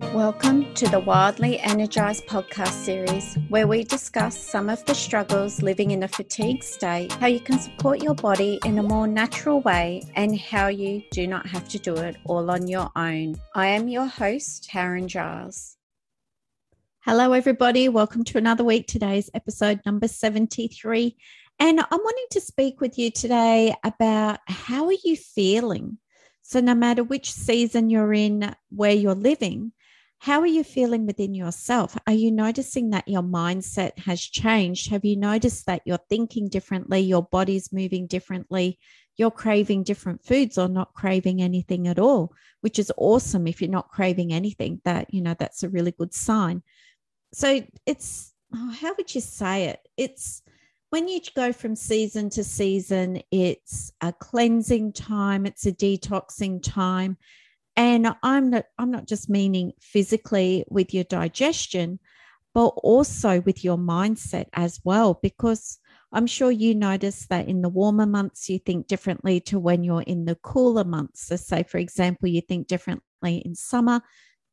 Welcome to the Wildly Energized podcast series, where we discuss some of the struggles living in a fatigued state, how you can support your body in a more natural way, and how you do not have to do it all on your own. I am your host, Taryn Giles. Hello, everybody. Welcome to another week. Today's episode number 73. And I'm wanting to speak with you today about how are you feeling? So, no matter which season you're in, where you're living, how are you feeling within yourself? Are you noticing that your mindset has changed? Have you noticed that you're thinking differently? Your body's moving differently? You're craving different foods or not craving anything at all, which is awesome. If you're not craving anything, that, you know, that's a really good sign. So it's, oh, how would you say it? It's, when you go from season to season, it's a cleansing time, it's a detoxing time. And I'm not I'm not just meaning physically with your digestion, but also with your mindset as well, because I'm sure you notice that in the warmer months you think differently to when you're in the cooler months. So say for example, you think differently in summer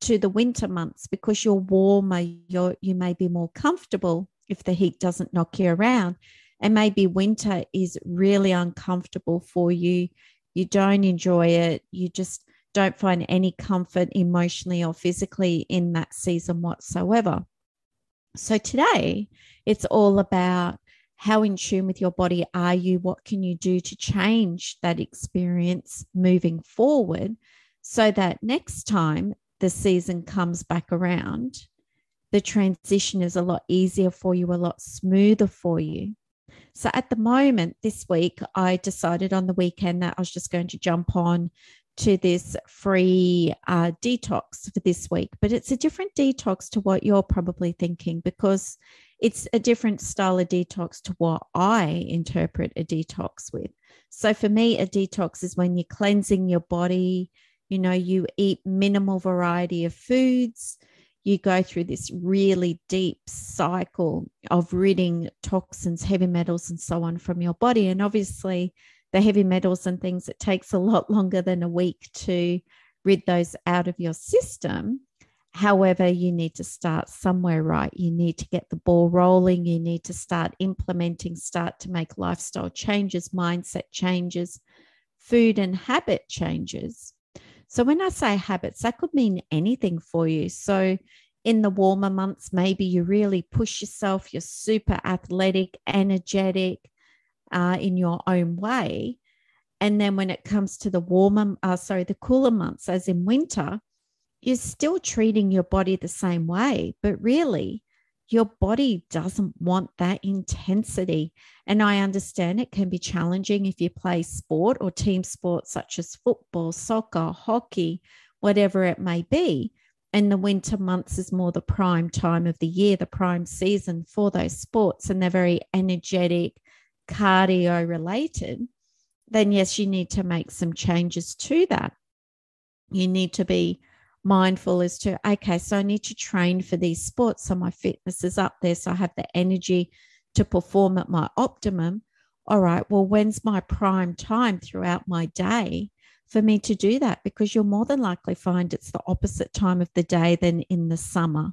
to the winter months because you're warmer, you're you may be more comfortable if the heat doesn't knock you around. And maybe winter is really uncomfortable for you. You don't enjoy it. You just don't find any comfort emotionally or physically in that season whatsoever. So today, it's all about how in tune with your body are you? What can you do to change that experience moving forward so that next time the season comes back around, the transition is a lot easier for you, a lot smoother for you. So at the moment, this week, I decided on the weekend that I was just going to jump on to this free uh, detox for this week, but it's a different detox to what you're probably thinking because it's a different style of detox to what I interpret a detox with. So for me, a detox is when you're cleansing your body, you know, you eat minimal variety of foods, you go through this really deep cycle of ridding toxins, heavy metals, and so on from your body. And obviously, the heavy metals and things, it takes a lot longer than a week to rid those out of your system. However, you need to start somewhere, right? You need to get the ball rolling. You need to start implementing, start to make lifestyle changes, mindset changes, food and habit changes so when I say habits, that could mean anything for you. So in the warmer months, maybe you really push yourself, you're super athletic, energetic uh, in your own way. And then when it comes to the warmer, uh, sorry, the cooler months, as in winter, you're still treating your body the same way, but really your body doesn't want that intensity. And I understand it can be challenging if you play sport or team sports such as football, soccer, hockey, whatever it may be. And the winter months is more the prime time of the year, the prime season for those sports, and they're very energetic, cardio related. Then, yes, you need to make some changes to that. You need to be mindful as to, okay, so I need to train for these sports. So my fitness is up there. So I have the energy to perform at my optimum. All right, well, when's my prime time throughout my day for me to do that? Because you'll more than likely find it's the opposite time of the day than in the summer.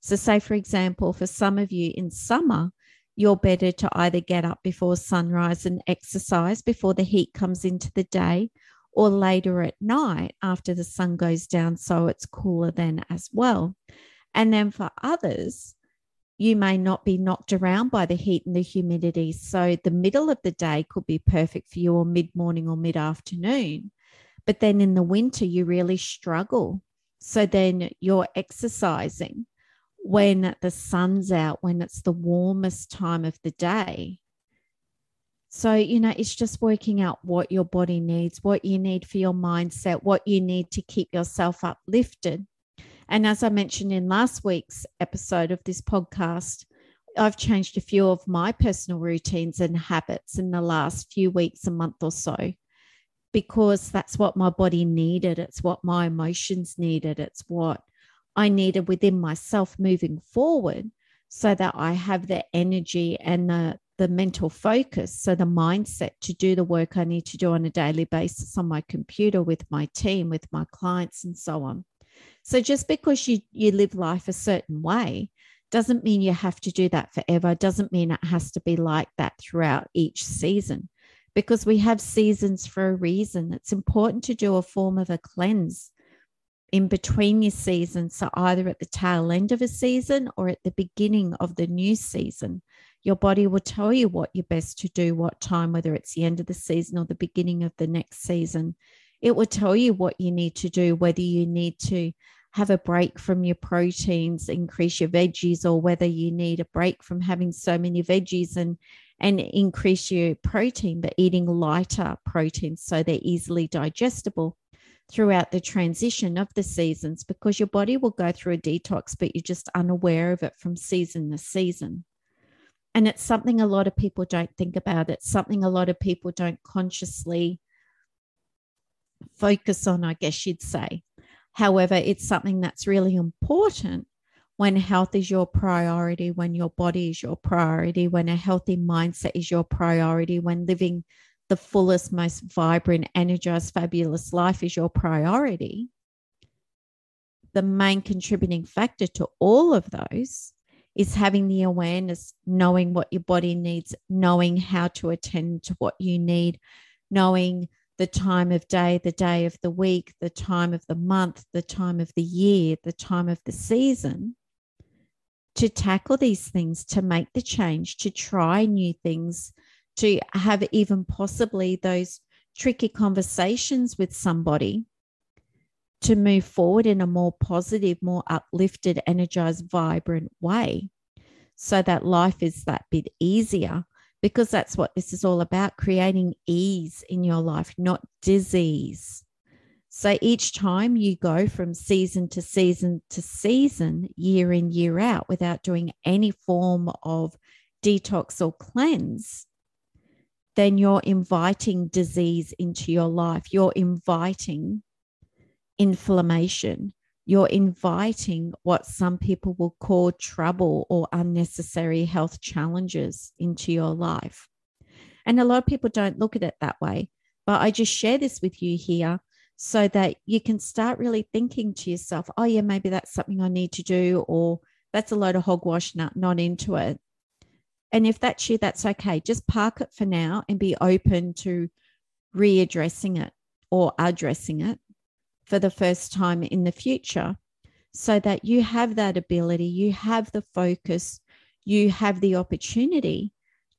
So, say, for example, for some of you in summer, you're better to either get up before sunrise and exercise before the heat comes into the day, or later at night after the sun goes down, so it's cooler then as well. And then for others, you may not be knocked around by the heat and the humidity. So the middle of the day could be perfect for you, or mid morning or mid afternoon. But then in the winter, you really struggle. So then you're exercising when the sun's out, when it's the warmest time of the day. So, you know, it's just working out what your body needs, what you need for your mindset, what you need to keep yourself uplifted. And as I mentioned in last week's episode of this podcast, I've changed a few of my personal routines and habits in the last few weeks, a month or so, because that's what my body needed. It's what my emotions needed. It's what I needed within myself moving forward so that I have the energy and the, the mental focus, so the mindset to do the work I need to do on a daily basis on my computer with my team, with my clients, and so on. So just because you you live life a certain way doesn't mean you have to do that forever, doesn't mean it has to be like that throughout each season. Because we have seasons for a reason. It's important to do a form of a cleanse in between your seasons. So, either at the tail end of a season or at the beginning of the new season, your body will tell you what you're best to do, what time, whether it's the end of the season or the beginning of the next season. It will tell you what you need to do, whether you need to have a break from your proteins, increase your veggies, or whether you need a break from having so many veggies and and increase your protein, but eating lighter proteins so they're easily digestible throughout the transition of the seasons because your body will go through a detox, but you're just unaware of it from season to season. And it's something a lot of people don't think about. It's something a lot of people don't consciously focus on, I guess you'd say. However, it's something that's really important when health is your priority, when your body is your priority, when a healthy mindset is your priority, when living the fullest, most vibrant, energized, fabulous life is your priority. The main contributing factor to all of those is having the awareness, knowing what your body needs, knowing how to attend to what you need, knowing the time of day, the day of the week, the time of the month, the time of the year, the time of the season, to tackle these things, to make the change, to try new things, to have even possibly those tricky conversations with somebody to move forward in a more positive, more uplifted, energized, vibrant way so that life is that bit easier because that's what this is all about creating ease in your life, not disease. So each time you go from season to season to season, year in, year out, without doing any form of detox or cleanse, then you're inviting disease into your life. You're inviting inflammation you're inviting what some people will call trouble or unnecessary health challenges into your life. And a lot of people don't look at it that way. But I just share this with you here so that you can start really thinking to yourself, oh, yeah, maybe that's something I need to do, or that's a load of hogwash, not, not into it. And if that's you, that's okay. Just park it for now and be open to readdressing it or addressing it for the first time in the future so that you have that ability, you have the focus, you have the opportunity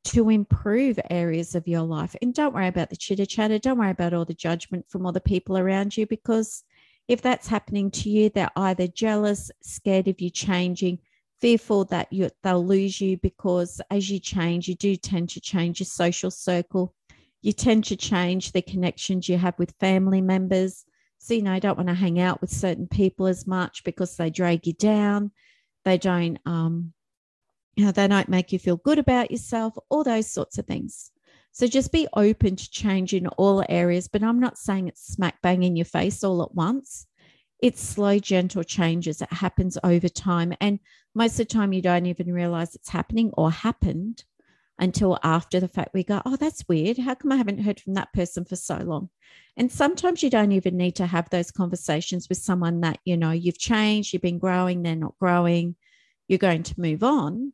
to improve areas of your life. And don't worry about the chitter chatter, don't worry about all the judgment from other people around you, because if that's happening to you, they're either jealous, scared of you changing, fearful that you, they'll lose you because as you change, you do tend to change your social circle. You tend to change the connections you have with family members. So, you know, I don't want to hang out with certain people as much because they drag you down. They don't, um, you know, they don't make you feel good about yourself, all those sorts of things. So just be open to change in all areas, but I'm not saying it's smack bang in your face all at once. It's slow, gentle changes. It happens over time. And most of the time, you don't even realize it's happening or happened until after the fact we go, oh, that's weird. How come I haven't heard from that person for so long? And sometimes you don't even need to have those conversations with someone that, you know, you've changed, you've been growing, they're not growing, you're going to move on.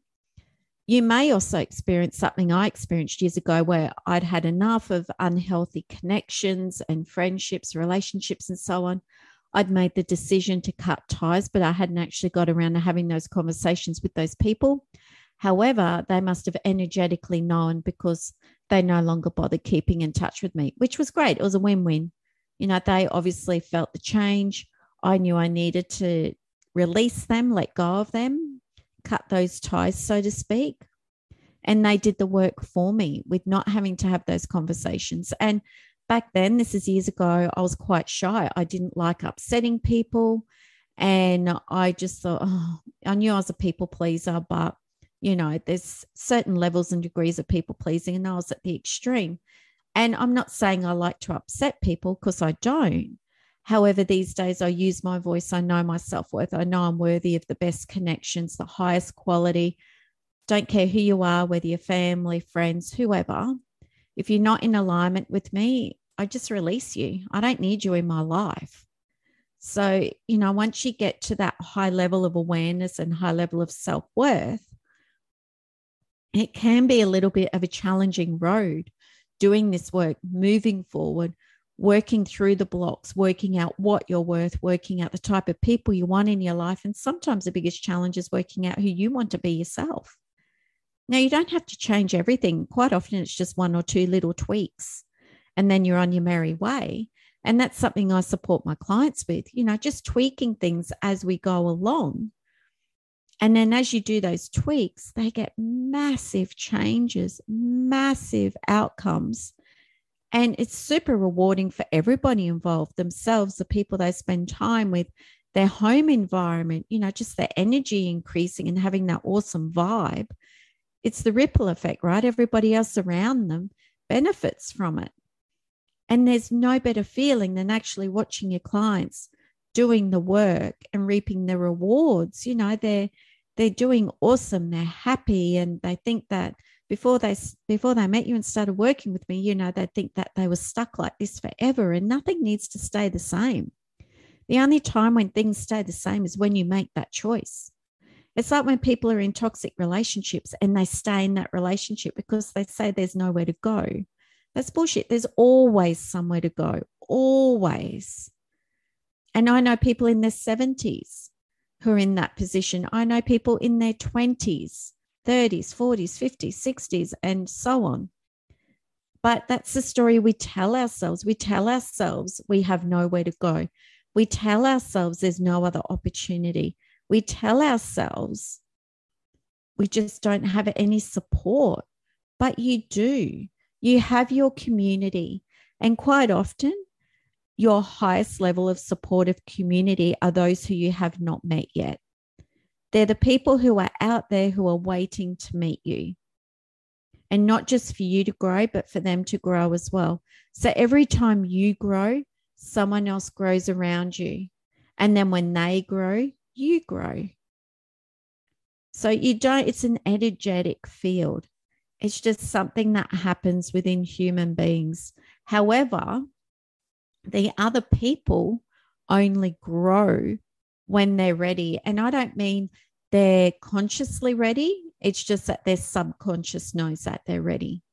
You may also experience something I experienced years ago where I'd had enough of unhealthy connections and friendships, relationships, and so on. I'd made the decision to cut ties, but I hadn't actually got around to having those conversations with those people. However, they must have energetically known because they no longer bothered keeping in touch with me, which was great. It was a win win. You know, they obviously felt the change. I knew I needed to release them, let go of them, cut those ties, so to speak. And they did the work for me with not having to have those conversations. And back then, this is years ago, I was quite shy. I didn't like upsetting people. And I just thought, oh, I knew I was a people pleaser, but you know, there's certain levels and degrees of people pleasing, and I was at the extreme. And I'm not saying I like to upset people because I don't. However, these days I use my voice. I know my self worth. I know I'm worthy of the best connections, the highest quality. Don't care who you are, whether you're family, friends, whoever. If you're not in alignment with me, I just release you. I don't need you in my life. So, you know, once you get to that high level of awareness and high level of self worth, it can be a little bit of a challenging road doing this work, moving forward, working through the blocks, working out what you're worth, working out the type of people you want in your life. And sometimes the biggest challenge is working out who you want to be yourself. Now, you don't have to change everything. Quite often, it's just one or two little tweaks, and then you're on your merry way. And that's something I support my clients with, you know, just tweaking things as we go along. And then as you do those tweaks, they get massive changes, massive outcomes. And it's super rewarding for everybody involved themselves, the people they spend time with, their home environment, you know, just their energy increasing and having that awesome vibe. It's the ripple effect, right? Everybody else around them benefits from it. And there's no better feeling than actually watching your clients doing the work and reaping the rewards. You know, they're they're doing awesome. They're happy, and they think that before they before they met you and started working with me, you know, they think that they were stuck like this forever, and nothing needs to stay the same. The only time when things stay the same is when you make that choice. It's like when people are in toxic relationships and they stay in that relationship because they say there's nowhere to go. That's bullshit. There's always somewhere to go, always. And I know people in their 70s who are in that position. I know people in their 20s, 30s, 40s, 50s, 60s, and so on. But that's the story we tell ourselves. We tell ourselves we have nowhere to go. We tell ourselves there's no other opportunity. We tell ourselves we just don't have any support. But you do. You have your community. And quite often, your highest level of supportive community are those who you have not met yet. They're the people who are out there who are waiting to meet you. And not just for you to grow, but for them to grow as well. So every time you grow, someone else grows around you. And then when they grow, you grow. So you don't, it's an energetic field. It's just something that happens within human beings. However, the other people only grow when they're ready. And I don't mean they're consciously ready, it's just that their subconscious knows that they're ready.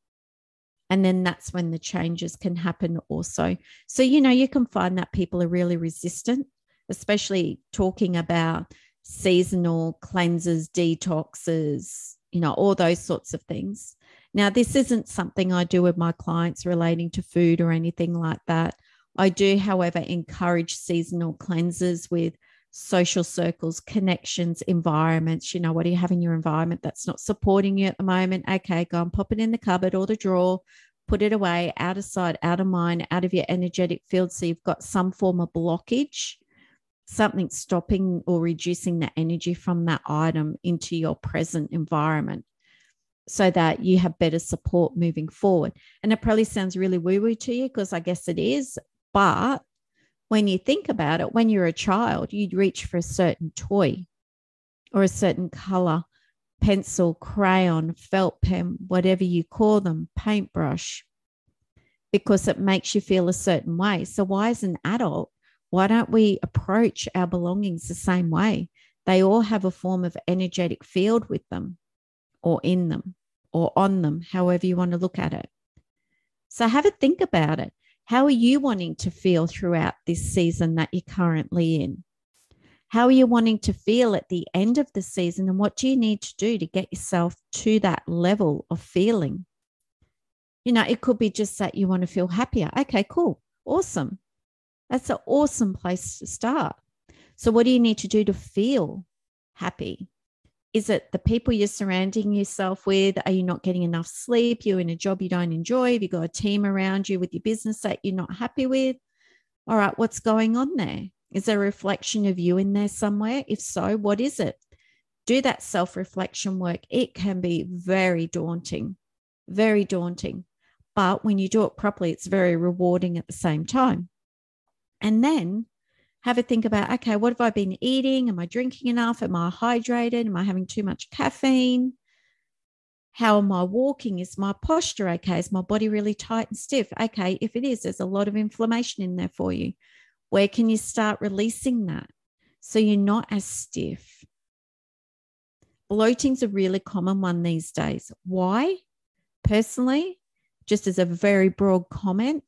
And then that's when the changes can happen also. So, you know, you can find that people are really resistant, especially talking about seasonal cleanses, detoxes, you know, all those sorts of things. Now, this isn't something I do with my clients relating to food or anything like that. I do, however, encourage seasonal cleanses with social circles, connections, environments. You know, what do you have in your environment that's not supporting you at the moment? Okay, go and pop it in the cupboard or the drawer, put it away, out of sight, out of mind, out of your energetic field. So you've got some form of blockage, something stopping or reducing the energy from that item into your present environment so that you have better support moving forward. And it probably sounds really woo woo to you because I guess it is. But when you think about it, when you're a child, you'd reach for a certain toy or a certain color, pencil, crayon, felt pen, whatever you call them, paintbrush, because it makes you feel a certain way. So, why, as an adult, why don't we approach our belongings the same way? They all have a form of energetic field with them or in them or on them, however you want to look at it. So, have a think about it. How are you wanting to feel throughout this season that you're currently in? How are you wanting to feel at the end of the season? And what do you need to do to get yourself to that level of feeling? You know, it could be just that you want to feel happier. Okay, cool. Awesome. That's an awesome place to start. So, what do you need to do to feel happy? Is it the people you're surrounding yourself with? Are you not getting enough sleep? You're in a job you don't enjoy? Have you got a team around you with your business that you're not happy with? All right, what's going on there? Is there a reflection of you in there somewhere? If so, what is it? Do that self reflection work. It can be very daunting, very daunting. But when you do it properly, it's very rewarding at the same time. And then have a think about okay, what have I been eating? Am I drinking enough? Am I hydrated? Am I having too much caffeine? How am I walking? Is my posture okay? Is my body really tight and stiff? Okay, if it is, there's a lot of inflammation in there for you. Where can you start releasing that so you're not as stiff? Bloating's a really common one these days. Why? Personally, just as a very broad comment,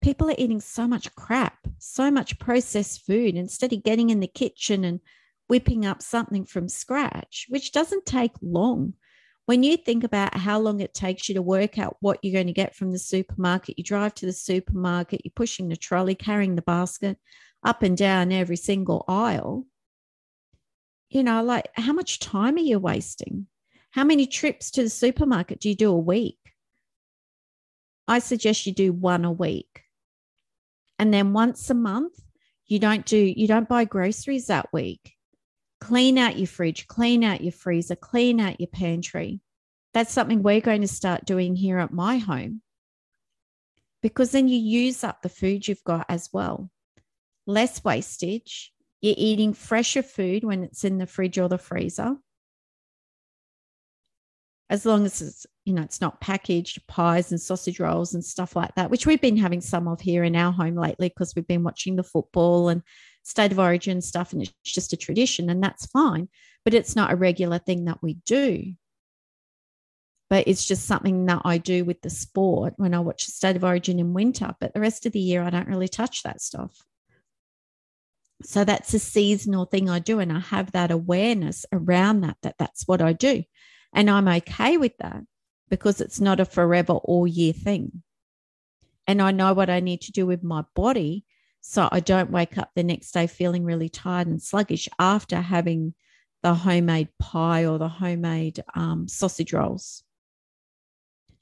people are eating so much crap, so much processed food instead of getting in the kitchen and whipping up something from scratch, which doesn't take long. When you think about how long it takes you to work out what you're going to get from the supermarket, you drive to the supermarket, you're pushing the trolley, carrying the basket up and down every single aisle. You know, like how much time are you wasting? How many trips to the supermarket do you do a week? I suggest you do one a week. And then once a month, you don't do you don't buy groceries that week. Clean out your fridge, clean out your freezer, clean out your pantry. That's something we're going to start doing here at my home. Because then you use up the food you've got as well. Less wastage. You're eating fresher food when it's in the fridge or the freezer as long as it's you know it's not packaged pies and sausage rolls and stuff like that which we've been having some of here in our home lately because we've been watching the football and state of origin stuff and it's just a tradition and that's fine but it's not a regular thing that we do. But it's just something that I do with the sport when I watch the state of origin in winter but the rest of the year I don't really touch that stuff. So that's a seasonal thing I do and I have that awareness around that that that's what I do and I'm okay with that because it's not a forever all year thing. And I know what I need to do with my body so I don't wake up the next day feeling really tired and sluggish after having the homemade pie or the homemade um, sausage rolls.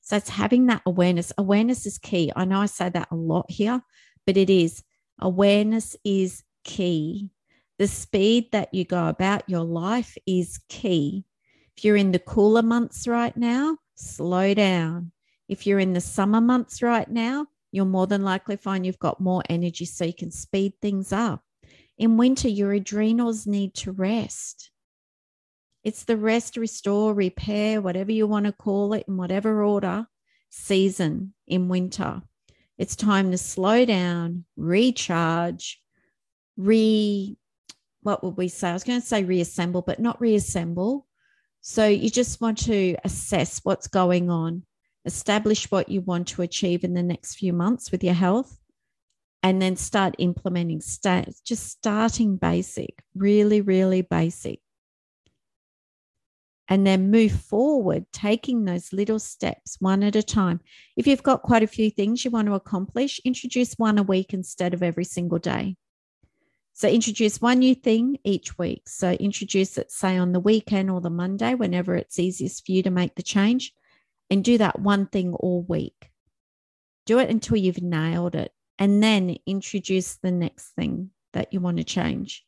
So it's having that awareness. Awareness is key. I know I say that a lot here, but it is. Awareness is key. The speed that you go about your life is key. If you're in the cooler months right now, slow down. If you're in the summer months right now, you'll more than likely find you've got more energy so you can speed things up. In winter, your adrenals need to rest. It's the rest, restore, repair, whatever you want to call it, in whatever order, season in winter. It's time to slow down, recharge, re, what would we say? I was going to say reassemble, but not reassemble, so you just want to assess what's going on, establish what you want to achieve in the next few months with your health, and then start implementing. Start just starting basic, really, really basic. And then move forward, taking those little steps one at a time. If you've got quite a few things you want to accomplish, introduce one a week instead of every single day. So introduce one new thing each week. So introduce it, say, on the weekend or the Monday, whenever it's easiest for you to make the change, and do that one thing all week. Do it until you've nailed it, and then introduce the next thing that you want to change.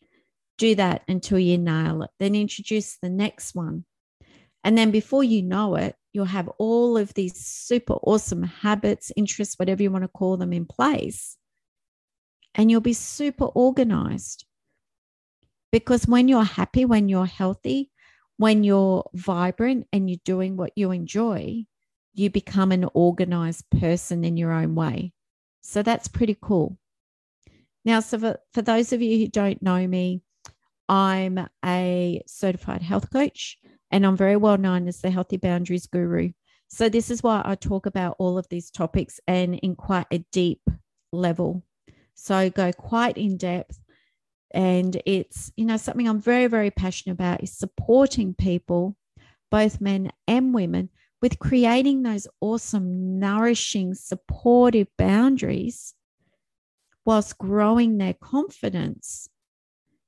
Do that until you nail it. Then introduce the next one. And then before you know it, you'll have all of these super awesome habits, interests, whatever you want to call them, in place and you'll be super organized. Because when you're happy, when you're healthy, when you're vibrant and you're doing what you enjoy, you become an organized person in your own way. So that's pretty cool. Now, so for, for those of you who don't know me, I'm a certified health coach and I'm very well known as the Healthy Boundaries Guru. So, this is why I talk about all of these topics and in quite a deep level. So go quite in depth. And it's, you know, something I'm very, very passionate about is supporting people, both men and women, with creating those awesome, nourishing, supportive boundaries whilst growing their confidence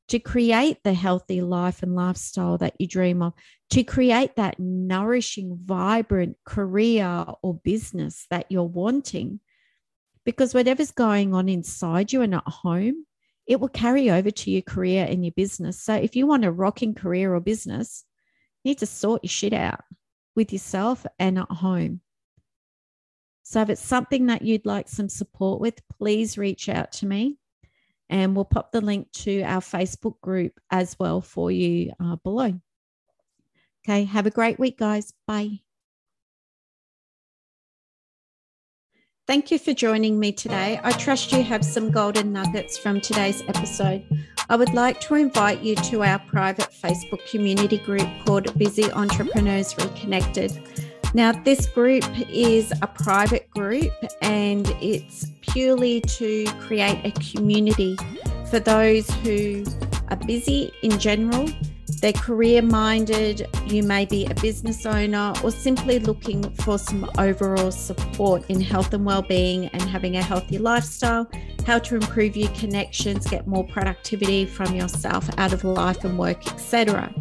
to create the healthy life and lifestyle that you dream of, to create that nourishing, vibrant career or business that you're wanting because whatever's going on inside you and at home, it will carry over to your career and your business. So if you want a rocking career or business, you need to sort your shit out with yourself and at home. So if it's something that you'd like some support with, please reach out to me and we'll pop the link to our Facebook group as well for you uh, below. Okay, have a great week, guys. Bye. Thank you for joining me today. I trust you have some golden nuggets from today's episode. I would like to invite you to our private Facebook community group called Busy Entrepreneurs Reconnected. Now, this group is a private group and it's purely to create a community for those who are busy in general they're career minded, you may be a business owner, or simply looking for some overall support in health and well-being and having a healthy lifestyle, how to improve your connections, get more productivity from yourself out of life and work, etc.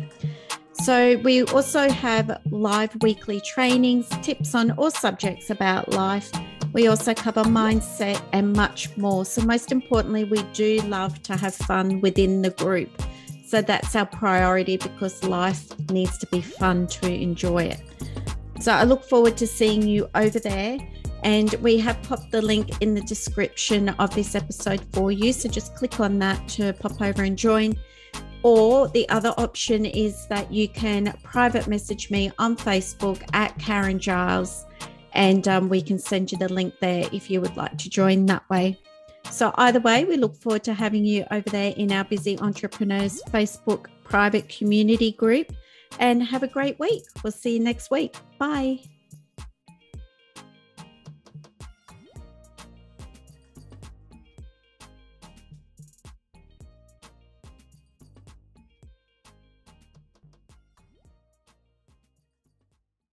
So, we also have live weekly trainings, tips on all subjects about life. We also cover mindset and much more. So, most importantly, we do love to have fun within the group. So that's our priority because life needs to be fun to enjoy it. So I look forward to seeing you over there. And we have popped the link in the description of this episode for you. So just click on that to pop over and join. Or the other option is that you can private message me on Facebook at Karen Giles, and um, we can send you the link there if you would like to join that way. So, either way, we look forward to having you over there in our Busy Entrepreneurs Facebook private community group and have a great week. We'll see you next week. Bye.